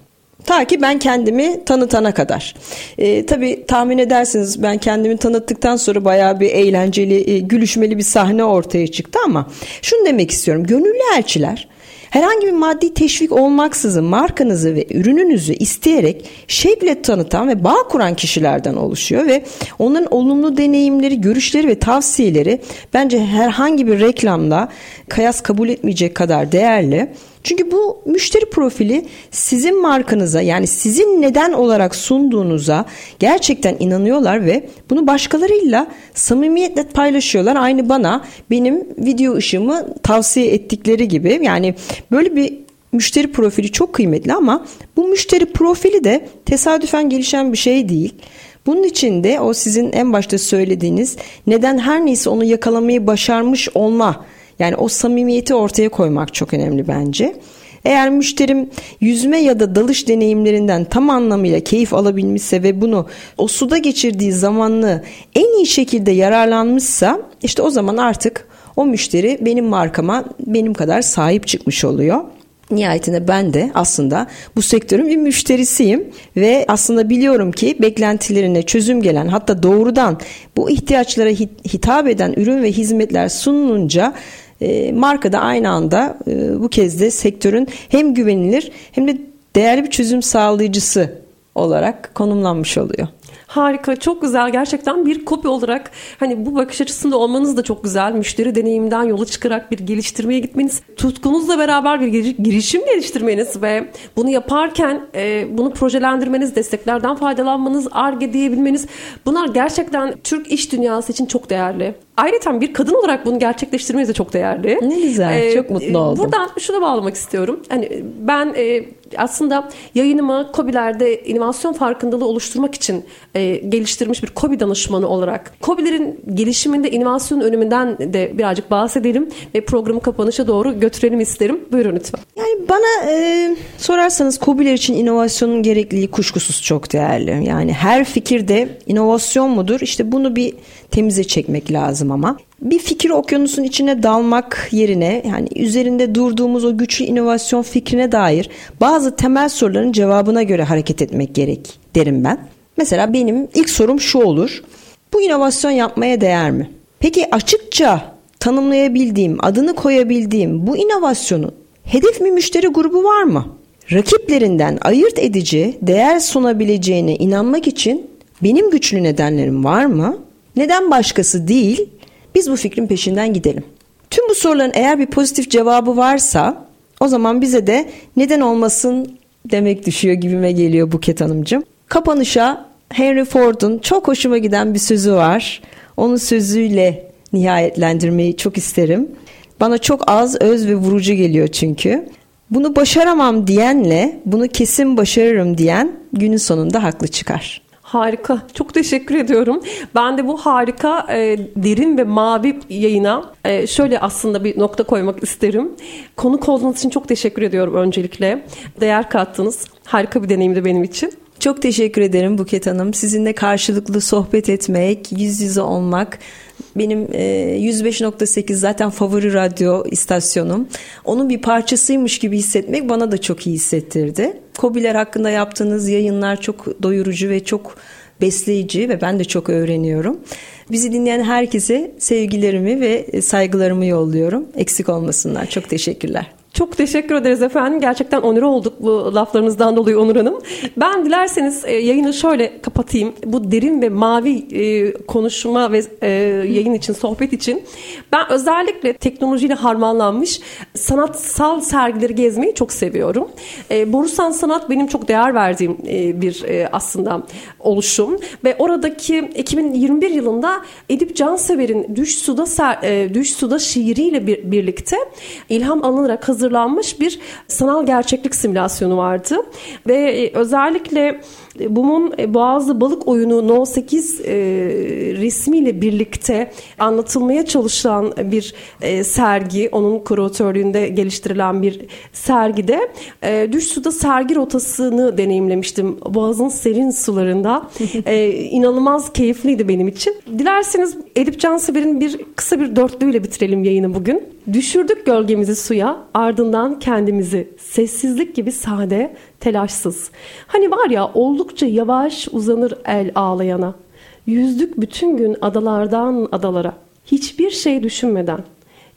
Ta ki ben kendimi tanıtana kadar. E, tabii tahmin edersiniz ben kendimi tanıttıktan sonra bayağı bir eğlenceli, e, gülüşmeli bir sahne ortaya çıktı ama şunu demek istiyorum. Gönüllü elçiler herhangi bir maddi teşvik olmaksızın markanızı ve ürününüzü isteyerek şevkle tanıtan ve bağ kuran kişilerden oluşuyor ve onların olumlu deneyimleri, görüşleri ve tavsiyeleri bence herhangi bir reklamla kıyas kabul etmeyecek kadar değerli. Çünkü bu müşteri profili sizin markanıza yani sizin neden olarak sunduğunuza gerçekten inanıyorlar ve bunu başkalarıyla samimiyetle paylaşıyorlar. Aynı bana benim video ışığımı tavsiye ettikleri gibi yani böyle bir müşteri profili çok kıymetli ama bu müşteri profili de tesadüfen gelişen bir şey değil. Bunun için de o sizin en başta söylediğiniz neden her neyse onu yakalamayı başarmış olma yani o samimiyeti ortaya koymak çok önemli bence. Eğer müşterim yüzme ya da dalış deneyimlerinden tam anlamıyla keyif alabilmişse ve bunu o suda geçirdiği zamanlı en iyi şekilde yararlanmışsa işte o zaman artık o müşteri benim markama benim kadar sahip çıkmış oluyor. Nihayetinde ben de aslında bu sektörün bir müşterisiyim ve aslında biliyorum ki beklentilerine çözüm gelen hatta doğrudan bu ihtiyaçlara hitap eden ürün ve hizmetler sunulunca e, marka da aynı anda e, bu kez de sektörün hem güvenilir hem de değerli bir çözüm sağlayıcısı olarak konumlanmış oluyor. Harika, çok güzel. Gerçekten bir kopya olarak hani bu bakış açısında olmanız da çok güzel. Müşteri deneyiminden yola çıkarak bir geliştirmeye gitmeniz, tutkunuzla beraber bir girişim geliştirmeniz ve bunu yaparken e, bunu projelendirmeniz, desteklerden faydalanmanız, ARGE diyebilmeniz bunlar gerçekten Türk iş dünyası için çok değerli. Ayrıca bir kadın olarak bunu gerçekleştirmeniz de çok değerli. Ne güzel, ee, çok mutlu oldum. Buradan şunu bağlamak istiyorum. Hani ben e, aslında yayınımı COBİ'lerde inovasyon farkındalığı oluşturmak için e, geliştirmiş bir COBİ danışmanı olarak COBİ'lerin gelişiminde inovasyon öneminden de birazcık bahsedelim ve programı kapanışa doğru götürelim isterim. Buyurun lütfen. Yani bana e, sorarsanız COBİ'ler için inovasyonun gerekliliği kuşkusuz çok değerli. Yani her fikirde inovasyon mudur? İşte bunu bir temize çekmek lazım ama. Bir fikir okyanusun içine dalmak yerine yani üzerinde durduğumuz o güçlü inovasyon fikrine dair bazı temel soruların cevabına göre hareket etmek gerek derim ben. Mesela benim ilk sorum şu olur. Bu inovasyon yapmaya değer mi? Peki açıkça tanımlayabildiğim, adını koyabildiğim bu inovasyonun hedef mi müşteri grubu var mı? Rakiplerinden ayırt edici, değer sunabileceğine inanmak için benim güçlü nedenlerim var mı? Neden başkası değil? Biz bu fikrin peşinden gidelim. Tüm bu soruların eğer bir pozitif cevabı varsa o zaman bize de neden olmasın demek düşüyor gibime geliyor Buket Hanımcığım. Kapanışa Henry Ford'un çok hoşuma giden bir sözü var. Onun sözüyle nihayetlendirmeyi çok isterim. Bana çok az öz ve vurucu geliyor çünkü. Bunu başaramam diyenle bunu kesin başarırım diyen günün sonunda haklı çıkar. Harika. Çok teşekkür ediyorum. Ben de bu harika e, derin ve mavi yayına e, şöyle aslında bir nokta koymak isterim. Konuk olduğunuz için çok teşekkür ediyorum öncelikle. Değer kattınız. Harika bir deneyimdi benim için. Çok teşekkür ederim Buket Hanım. Sizinle karşılıklı sohbet etmek, yüz yüze olmak benim e, 105.8 zaten favori radyo istasyonum. Onun bir parçasıymış gibi hissetmek bana da çok iyi hissettirdi. Kobiler hakkında yaptığınız yayınlar çok doyurucu ve çok besleyici ve ben de çok öğreniyorum. Bizi dinleyen herkese sevgilerimi ve saygılarımı yolluyorum. Eksik olmasınlar. Çok teşekkürler. Çok teşekkür ederiz efendim. Gerçekten onur olduk bu laflarınızdan dolayı Onur Hanım. Ben dilerseniz e, yayını şöyle kapatayım. Bu derin ve mavi e, konuşma ve e, yayın için, sohbet için ben özellikle teknolojiyle harmanlanmış sanatsal sergileri gezmeyi çok seviyorum. Borusan Sanat benim çok değer verdiğim bir aslında oluşum ve oradaki 2021 yılında Edip Cansever'in Düş Suda Düş Suda şiiriyle birlikte ilham alınarak hazır hazırlanmış bir sanal gerçeklik simülasyonu vardı. Ve e, özellikle BUM'un e, Boğazlı Balık Oyunu No 8 e, resmiyle birlikte anlatılmaya çalışılan bir e, sergi, onun kuratörlüğünde geliştirilen bir sergide e, düş suda sergi rotasını deneyimlemiştim. Boğaz'ın serin sularında. *laughs* e, inanılmaz keyifliydi benim için. Dilerseniz Edip Cansever'in bir kısa bir dörtlüğüyle bitirelim yayını bugün. Düşürdük gölgemizi suya, ardından kendimizi sessizlik gibi sade, telaşsız. Hani var ya oldukça yavaş uzanır el ağlayana. Yüzdük bütün gün adalardan adalara. Hiçbir şey düşünmeden.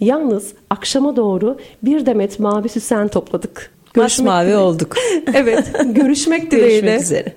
Yalnız akşama doğru bir demet mavi süsen topladık. Görüşmek Masmavi olduk. evet, görüşmek *laughs* dileğiyle. Görüşmek üzere.